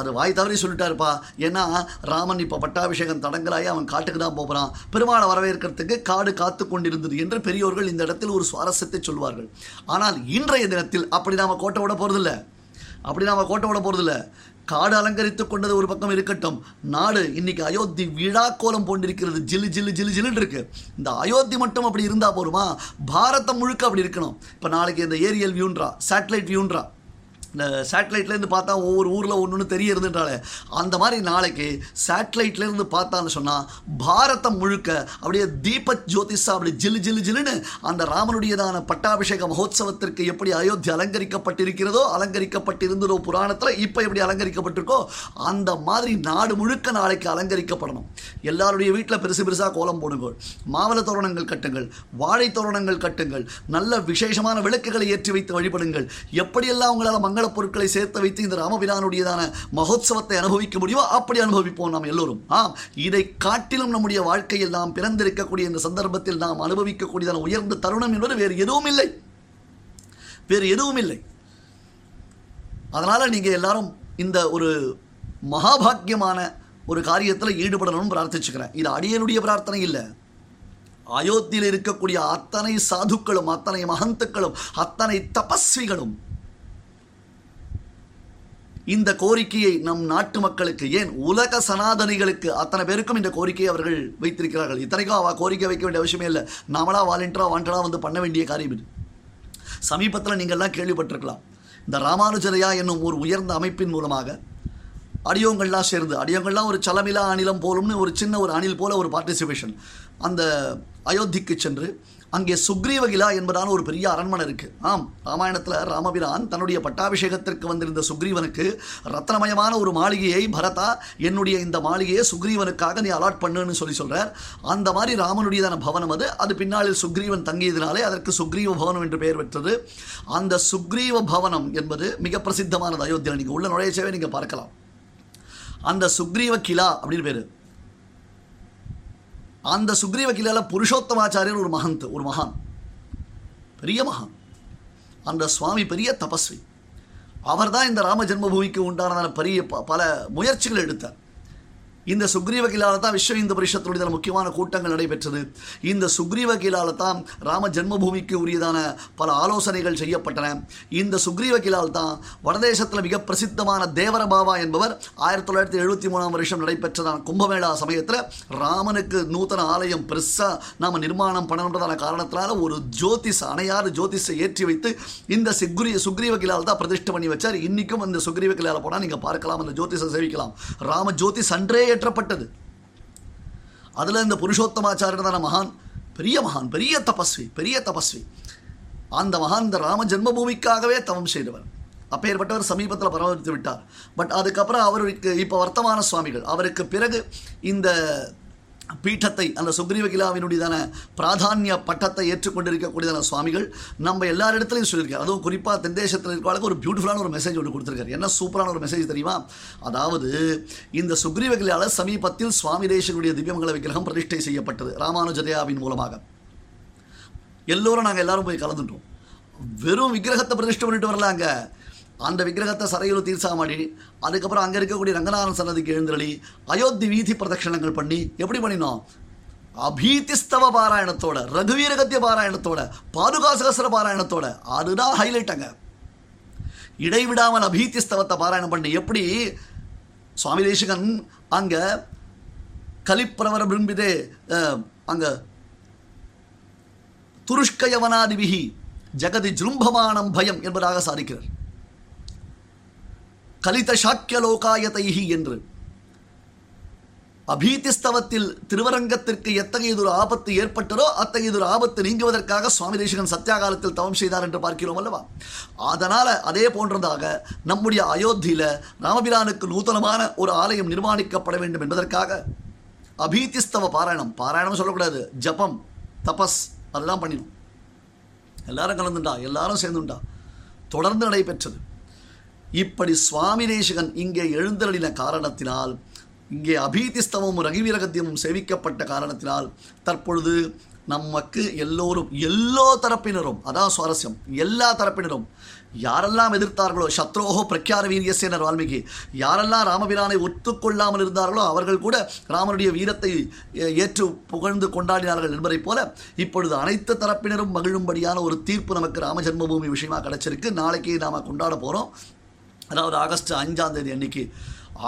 அது வாய் தவறி சொல்லிட்டாருப்பா. ஏன்னா ராமன் இப்போ பட்டாபிஷேகம் தடங்கலாகி அவன் காட்டுக்கு தான் போகிறான் பெருமாளை வரவேற்கிறதுக்கு காடு காத்து கொண்டிருந்தது என்று பெரியோர்கள் இந்த இடத்தில் ஒரு சுவாரஸ்யத்தை சொல்வார்கள். ஆனால் இன்றைய தினத்தில் அப்படி நாம் கோட்டை விட போகிறதில்ல அப்படி நாம் கோட்டை விட போகிறதில்ல காடு அலங்கரித்துக் கொண்டது ஒரு பக்கம் இருக்கட்டும். நாடு இன்னைக்கு அயோத்தி விழா கோலம் போன்றிருக்கிறது ஜில்லு ஜில்லு ஜில்லு ஜில்லுன்னு இருக்கு. இந்த அயோத்தி மட்டும் அப்படி இருந்தால் போருமா பாரதம் முழுக்க அப்படி இருக்கணும். இப்போ நாளைக்கு இந்த ஏரியல் வியூன்றா சேட்டலைட் வியூன்றா இந்த சேட்டலைட்லேருந்து பார்த்தா ஒவ்வொரு ஊரில் ஒன்று ஒன்று தெரியறதுன்றால அந்த மாதிரி நாளைக்கு சேட்டலைட்லேருந்து பார்த்தான்னு சொன்னால் பாரதம் முழுக்க அப்படியே தீப ஜோதிஷா அப்படி ஜில்லு ஜில்லு ஜில்லுன்னு அந்த ராமனுடையதான பட்டாபிஷேக மகோத்சவத்திற்கு எப்படி அயோத்தி அலங்கரிக்கப்பட்டிருக்கிறதோ அலங்கரிக்கப்பட்டிருந்ததோ புராணத்தில் இப்போ எப்படி அலங்கரிக்கப்பட்டிருக்கோ அந்த மாதிரி நாடு முழுக்க நாளைக்கு அலங்கரிக்கப்படணும். எல்லாருடைய வீட்டில் பெருசு பெருசாக கோலம் போடுங்கள் மாவள தோரணங்கள் கட்டுங்கள் வாழை தோரணங்கள் கட்டுங்கள் நல்ல விசேஷமான விளக்குகளை ஏற்றி வைத்து வழிபடுங்கள். எப்படியெல்லாம் உங்களால் மங்கள பொருட்களை சேர்த்து வைத்து இந்த ராமபிரானுடையதான மகோத்சவத்தை அனுபவிக்க முடியுமோ அப்படி அனுபவிப்போம் நாம் எல்லோரும். ஆம் இதை காட்டிலும் நம்முடைய வாழ்க்கையில் நாம் பிறந்திருக்கக்கூடிய இந்த சந்தர்ப்பத்தில் நாம் அனுபவிக்கக்கூடியதான உயர்ந்த தருணம் என்பது வேறு எதுவும் இல்லை. வேறு எதுவும் இல்லை. அதனால் நீங்கள் எல்லாரும் இந்த ஒரு மகாபாக்கியமான ஒரு காரியத்தில் ஈடுபடணும்னு பிரார்த்திச்சுக்கிறேன். இது அடியனுடைய பிரார்த்தனை இல்லை. அயோத்தியில் இருக்கக்கூடிய அத்தனை சாதுக்களும் அத்தனை மகந்துக்களும் அத்தனை தபஸ்விகளும் இந்த கோரிக்கையை நம் நாட்டு மக்களுக்கு ஏன் உலக சனாதனிகளுக்கு அத்தனை பேருக்கும் இந்த கோரிக்கையை அவர்கள் வைத்திருக்கிறார்கள்? இத்தனைக்கும் அவ கோரிக்கை வைக்க வேண்டிய அவசியமே இல்லை. நாமளா வாலண்டியரா வாண்டடா வந்து பண்ண வேண்டிய காரியம் இது. சமீபத்தில் நீங்கள்லாம் கேள்விப்பட்டிருக்கலாம். இந்த ராமானுஜரையா என்னும் ஒரு உயர்ந்த அமைப்பின் மூலமாக அடியோங்கள்லாம் சேர்ந்து அடியோங்கள்லாம் ஒரு சலமிலா அணிலம் போலும்னு ஒரு சின்ன ஒரு அணில் போல ஒரு பார்ட்டிசிபேஷன் அந்த அயோத்திக்கு சென்று அங்கே சுக்ரீவகிலா என்பதான ஒரு பெரிய அரண்மனை இருக்குது ஆம் ராமாயணத்தில் ராமபிரான் தன்னுடைய பட்டாபிஷேகத்திற்கு வந்திருந்த சுக்ரீவனுக்கு ரத்னமயமான ஒரு மாளிகையை பரதா என்னுடைய இந்த மாளிகையை சுக்ரீவனுக்காக நீ அலாட் பண்ணுன்னு சொல்லி சொல்றார். அந்த மாதிரி ராமனுடையதான பவனம் அது. அது பின்னாளில் சுக்ரீவன் தங்கியதினாலே அதற்கு சுக்ரீவ பவனம் என்று பெயர் பெற்றது. அந்த சுக்ரீவ பவனம் என்பது மிக பிரசித்தமானது அயோத்தியா நீங்கள் உள்ள நுழையச்சவே நீங்கள் பார்க்கலாம். அந்த சுக்ரீவ கிலா அப்படின்னு பேர். அந்த சுக்ரீவ கிலால புருஷோத்தமாச்சாரியர் ஒரு மகந்த் ஒரு மகான். பெரிய மகான். அந்த சுவாமி பெரிய தபஸ்வி. அவர் தான் இந்த ராம ஜென்மபூமிக்கு உண்டான பெரிய ப- பல முயற்சிகள் எடுத்தார். இந்த சுக்ரீவ கீழால தான் விஸ்வ இந்து பரிஷத்தினுடைய முக்கியமான கூட்டங்கள் நடைபெற்றது. இந்த சுக்ரீவ கீழால தான் ராம ஜென்மபூமிக்கு உரியதான பல ஆலோசனைகள் செய்யப்பட்டன. இந்த சுக்ரீவ கீழால் தான் வடதேசத்தில் மிக பிரசித்தமான தேவர பாபா என்பவர் ஆயிரத்தி தொள்ளாயிரத்தி எழுபத்தி மூணாம் வருஷம் நடைபெற்றதான கும்பமேளா சமயத்தில் ராமனுக்கு நூத்தன ஆலயம் பெருசாக நாம் நிர்மாணம் பண்ணணுன்றதான காரணத்தினால ஒரு ஜோதிஷ் அணையாறு ஜோதிஷை ஏற்றி வைத்து இந்த சுக்ரி சுக்ரீவ கிலால் தான் பிரதிஷ்டை பண்ணி வச்சார். இன்றைக்கும் அந்த சுக்ரீவ கிலால் போனால் நீங்கள் பார்க்கலாம் அந்த ஜோதிஷை சேவிக்கலாம். ராம ஜோதிஷ் அன்றே ஏற்றப்பட்டது. அதில் இந்த புருஷோத்தமாச்சாரியதான மகான். பெரிய மகான் பெரிய தபஸ்வி பெரிய தபஸ்வி. அந்த மகான் இந்த ராம ஜென்மபூமிக்காகவே தவம் செய்தவர். அப்பேற்பட்டவர் சமீபத்தில் பராமரித்து விட்டார். பட் அதுக்கப்புறம் அவருக்கு இப்போ வர்த்தமான சுவாமிகள் அவருக்கு பிறகு இந்த பீட்டத்தை அந்த சுக்ரீவகிலாவினுடையதான பிராதானிய பட்டத்தை ஏற்றுக்கொண்டிருக்கக்கூடியதான சுவாமிகள் நம்ம எல்லா இடத்துலையும் சொல்லியிருக்காரு. அதுவும் குறிப்பாக தென்தேசத்தில் இருக்கிறவங்களுக்கு ஒரு பியூட்டிஃபுல்லான ஒரு மெசேஜ் ஒன்று கொடுத்துருக்காரு. என்ன சூப்பரான ஒரு மெசேஜ் தெரியுமா? அதாவது இந்த சுக்ரீவ சமீபத்தில் சுவாமி தேசனுடைய திவ்யமங்கல விக்கிரகம் பிரதிஷ்டை செய்யப்பட்டது ராமானுஜதயாவின் மூலமாக. எல்லோரும் நாங்கள் எல்லாரும் போய் கலந்துட்டோம். வெறும் விக்கிரகத்தை பிரதிஷ்டை பண்ணிட்டு வரலாங்க அந்த விக்கிரகத்தை சரையூர் தீர்சாமடி அதுக்கப்புறம் அங்கே இருக்கக்கூடிய ரங்கநாதன் சன்னதிக்கு எழுந்தருளி அயோத்தி வீதி பிரதட்சணங்கள் பண்ணி எப்படி பண்ணினோம்? அபீதிஸ்தவ பாராயணத்தோட ரகுவீரகத்திய பாராயணத்தோட பாதுகாசகசர பாராயணத்தோட அதுதான் ஹைலைட் அங்க. இடைவிடாமல் அபீதிஸ்தவத்தை பாராயணம் பண்ணி எப்படி? சுவாமி தேசிகன் அங்கே கலிப்பிரவர பிரும்பிதே அங்கே துருஷ்கயவனாதிபிகி ஜெகதி ஜும்பமானம் பயம் என்பதாக சாதிக்கிறார். கலித சாக்கிய லோகாயதைஹி என்று. அபீதிஸ்தவத்தில் திருவரங்கத்திற்கு எத்தகையதொரு ஆபத்து ஏற்பட்டதோ அத்தகையதொரு ஆபத்து நீங்குவதற்காக சுவாமி தேசிகன் சத்தியாகாலத்தில் தவம் செய்தார் என்று பார்க்கிறோம் அல்லவா? அதனால் அதே போன்றதாக நம்முடைய அயோத்தியில் ராமபிரானுக்கு நூதனமான ஒரு ஆலயம் நிர்மாணிக்கப்பட வேண்டும் என்பதற்காக அபீதிஸ்தவ பாராயணம். பாராயணம் சொல்லக்கூடாது. ஜபம் தபஸ் அதெல்லாம் பண்ணினோம். எல்லாரும் கலந்துண்டா? எல்லாரும் சேர்ந்துண்டா? தொடர்ந்து நடைபெற்றது. இப்படி சுவாமி தேசிகன் இங்கே எழுந்தருளின காரணத்தினால் இங்கே அபீதிஸ்தவமும் ரகிவீரகத்தியமும் சேவிக்கப்பட்ட காரணத்தினால் தற்பொழுது நமக்கு எல்லோரும் எல்லோ தரப்பினரும் அதான் சுவாரஸ்யம் எல்லா தரப்பினரும் யாரெல்லாம் எதிர்த்தார்களோ சத்ரோகோ பிரக்யார வீரியசேனர் வால்மீகி யாரெல்லாம் ராமபிரானை ஒத்துக்கொள்ளாமல் இருந்தார்களோ அவர்கள் கூட ராமனுடைய வீரத்தை ஏ- ஏற்று புகழ்ந்து கொண்டாடினார்கள் என்பதைப் போல இப்பொழுது அனைத்து தரப்பினரும் மகிழும்படியான ஒரு தீர்ப்பு நமக்கு ராம ஜென்மபூமி விஷயமா கிடைச்சிருக்கு. நாளைக்கு நாம கொண்டாட போகிறோம் அதாவது ஆகஸ்ட் அஞ்சாம் தேதி அன்னைக்கு.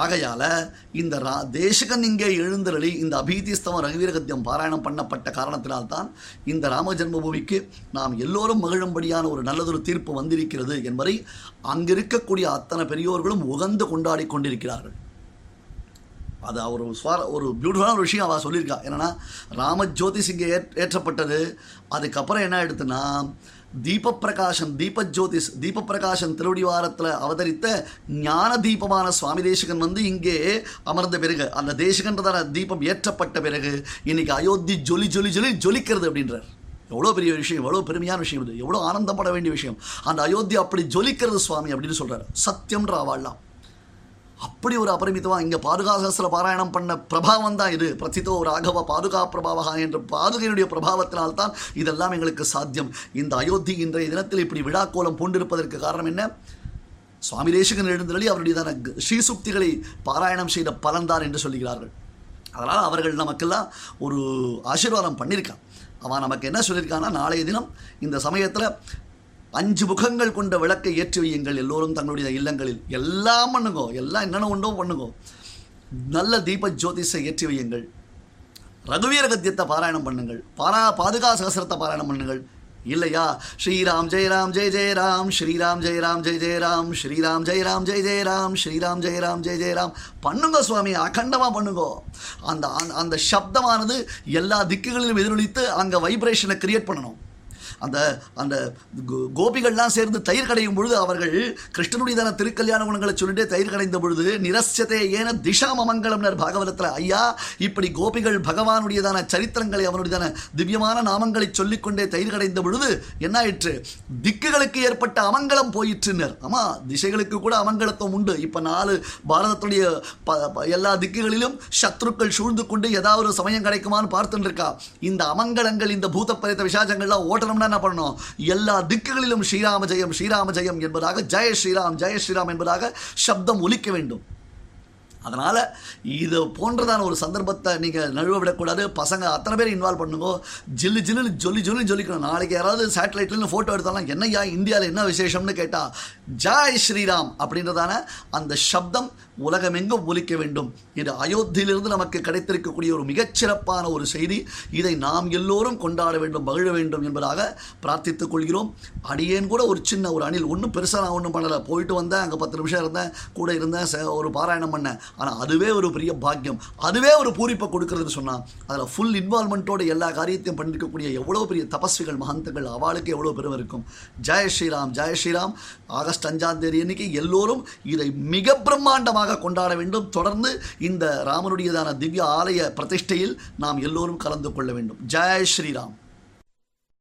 ஆகையால் இந்த ரா தேசகன் இங்கே எழுந்தருளி இந்த அபீதிஸ்தவம் ரகுவீரகத்தியம் பாராயணம் பண்ணப்பட்ட காரணத்தினால்தான் இந்த ராம ஜென்மபூமிக்கு நாம் எல்லோரும் மகிழும்படியான ஒரு நல்லதொரு தீர்ப்பு வந்திருக்கிறது என்பதை அங்கிருக்கக்கூடிய அத்தனை பெரியோர்களும் உகந்து கொண்டாடி கொண்டிருக்கிறார்கள். அது ஒரு சுவார ஒரு பியூட்டிஃபுல்லான ஒரு விஷயம் அவள் சொல்லியிருக்கா. என்னன்னா ராம ஜோதிஷ் இங்கே ஏற் ஏற்றப்பட்டது. அதுக்கப்புறம் என்ன எடுத்துன்னா தீப தீப ஜோதிஷ் தீப திருவடி வாரத்தில் அவதரித்த ஞான தீபமான சுவாமி தேசிகன் வந்து இங்கே அமர்ந்த பிறகு அந்த தேசிகன்றதான தீபம் ஏற்றப்பட்ட பிறகு இன்னைக்கு அயோத்தி ஜொலி ஜொலி ஜொலி ஜொலிக்கிறது அப்படின்றார். எவ்வளோ பெரிய விஷயம் எவ்வளோ பெருமையான விஷயம் இது. எவ்வளோ ஆனந்தப்பட வேண்டிய விஷயம். அந்த அயோத்தி அப்படி ஜொலிக்கிறது சுவாமி அப்படின்னு சொல்கிறார் சத்தியம்ன்ற வாழலாம் அப்படி ஒரு அபரிமிதமாக இங்கே பாதுகாசஸ்திர பாராயணம் பண்ண பிரபாவம் தான் இது. பிரசித்தோ ராகவ பாதுகா பிரபாவகா என்ற பாதுகையினுடைய பிரபாவத்தினால்தான் இதெல்லாம் எங்களுக்கு சாத்தியம். இந்த அயோத்தி இன்றைய தினத்தில் இப்படி விழாக்கோலம் பூண்டிருப்பதற்கு காரணம் என்ன? சுவாமி தேசிகன் எழுந்தருளி அவருடையதான க- பாராயணம் செய்த பலன்தான் என்று சொல்லுகிறார்கள். அதனால் அவர்கள் நமக்கெல்லாம் ஒரு ஆசீர்வாதம் பண்ணியிருக்கான் அவன் நமக்கு என்ன சொல்லியிருக்கான்னா நாளைய தினம் இந்த சமயத்தில் அஞ்சு முகங்கள் கொண்ட விளக்கை ஏற்றி வையுங்கள். எல்லோரும் தங்களுடைய இல்லங்களில். எல்லாம் பண்ணுங்கோ. எல்லாம் என்னென்ன உண்டோ பண்ணுங்கோ. நல்ல தீப ஜோதிஷை ஏற்றி வையுங்கள். ரகுவீர கத்தியத்தை பாராயணம் பண்ணுங்கள். பாரா பாதுகா சகசரத்தை பாராயணம் பண்ணுங்கள். இல்லையா? ஸ்ரீராம் ஜெயராம் ஜெய ஜெயராம். ஸ்ரீராம் ஜெயராம் ஜெய ஜெயராம். ஸ்ரீராம் ஜெயராம் ஜெய ஜெயராம். ஸ்ரீராம் ஜெயராம் ஜெய ஜெயராம். பண்ணுங்க சுவாமி. அகண்டமாக பண்ணுங்க. அந்த அந்த- அந்த சப்தமானது எல்லா திக்குகளிலும் எதிரொலித்து அங்கே வைப்ரேஷனை கிரியேட் பண்ணணும். அந்த அந்த கோபிகள்லாம் சேர்ந்து தயிர் கடையும் பொழுது அவர்கள் கிருஷ்ணனுடையதான திருக்கல்யாண குணங்களை சொல்லிட்டு தயிர் கடைந்த பொழுது நிரஸ்யதே ஏன திஷா மமங்கலம்னர் பாகவதத்தில் ஐயா இப்படி கோபிகள் பகவானுடையதான சரித்திரங்களை அவனுடையதான திவ்யமான நாமங்களை சொல்லிக்கொண்டே தயிர் கடைந்த பொழுது என்ன ஆயிற்று திக்குகளுக்கு ஏற்பட்ட அமங்கலம் போயிற்றுனர். ஆமா திசைகளுக்கு கூட அமங்கலத்துவம் உண்டு. இப்போ நாலு பாரதத்துடைய ப எல்லா திக்குகளிலும் சத்ருக்கள் சூழ்ந்து கொண்டு ஏதாவது ஒரு சமயம் கிடைக்குமான்னு பார்த்துட்டு இருக்கா. இந்த அமங்கலங்கள் இந்த பூதப்பரித்த விஷாஜங்கள்லாம் என்ன பண்ணணும்? எல்லா திக்குகளிலும் ஸ்ரீராம ஜெயம் ஸ்ரீராம ஜெயம் என்பதாக ஜெய ஸ்ரீராம் ஜெய ஸ்ரீராம் என்பதாக சப்தம் ஒலிக்க வேண்டும். அதனால் இது போன்றதான ஒரு சந்தர்ப்பத்தை நீங்கள் நழுவ விடக்கூடாது. பசங்க அத்தனை பேர் இன்வால்வ் பண்ணுங்க. ஜில்லு ஜில்லு ஜொல்லி ஜொல்லி ஜொலிக்கணும். நாளைக்கு யாராவது சேட்டலைட்லேருந்து ஃபோட்டோ எடுத்தாலும் என்னையா இந்தியாவில் என்ன விசேஷம்னு கேட்டால் ஜாய் ஸ்ரீராம் அப்படின்றதான அந்த சப்தம் உலகமெங்கும் ஒலிக்க வேண்டும். இது அயோத்தியிலிருந்து நமக்கு கிடைத்திருக்கக்கூடிய ஒரு மிகச்சிறப்பான ஒரு செய்தி. இதை நாம் எல்லோரும் கொண்டாட வேண்டும் மகிழ வேண்டும் என்பதாக பிரார்த்தித்துக் கொள்கிறோம். அடியேன் கூட ஒரு சின்ன ஒரு அணில் ஒன்றும் பெருசாக நான் ஒன்றும் பண்ணலை. போயிட்டு வந்தேன் அங்கே பத்து நிமிஷம் இருந்தேன் கூட இருந்தேன் ச- ஒரு பாராயணம் பண்ணேன். ஆனால் அதுவே ஒரு பெரிய பாக்கியம். அதுவே ஒரு பூரிப்பை கொடுக்கறதுன்னு சொன்னால் அதில் ஃபுல் இன்வால்மெண்ட்டோட எல்லா காரியத்தையும் பண்ணிருக்கக்கூடிய எவ்வளோ பெரிய தபஸ்விகள் மகந்தங்கள் அவளுக்கு எவ்வளோ பெருமை இருக்கும். ஜெய ஸ்ரீராம் ஜெய ஸ்ரீராம் ஆகஸ்ட் அஞ்சாம் தேதி அன்னைக்கு எல்லோரும் இதை மிக பிரம்மாண்டமாக கொண்டாட வேண்டும். தொடர்ந்து இந்த ராமனுடையதான திவ்ய ஆலய பிரதிஷ்டையில் நாம் எல்லோரும் கலந்து கொள்ள வேண்டும். ஜெய் ஸ்ரீராம்.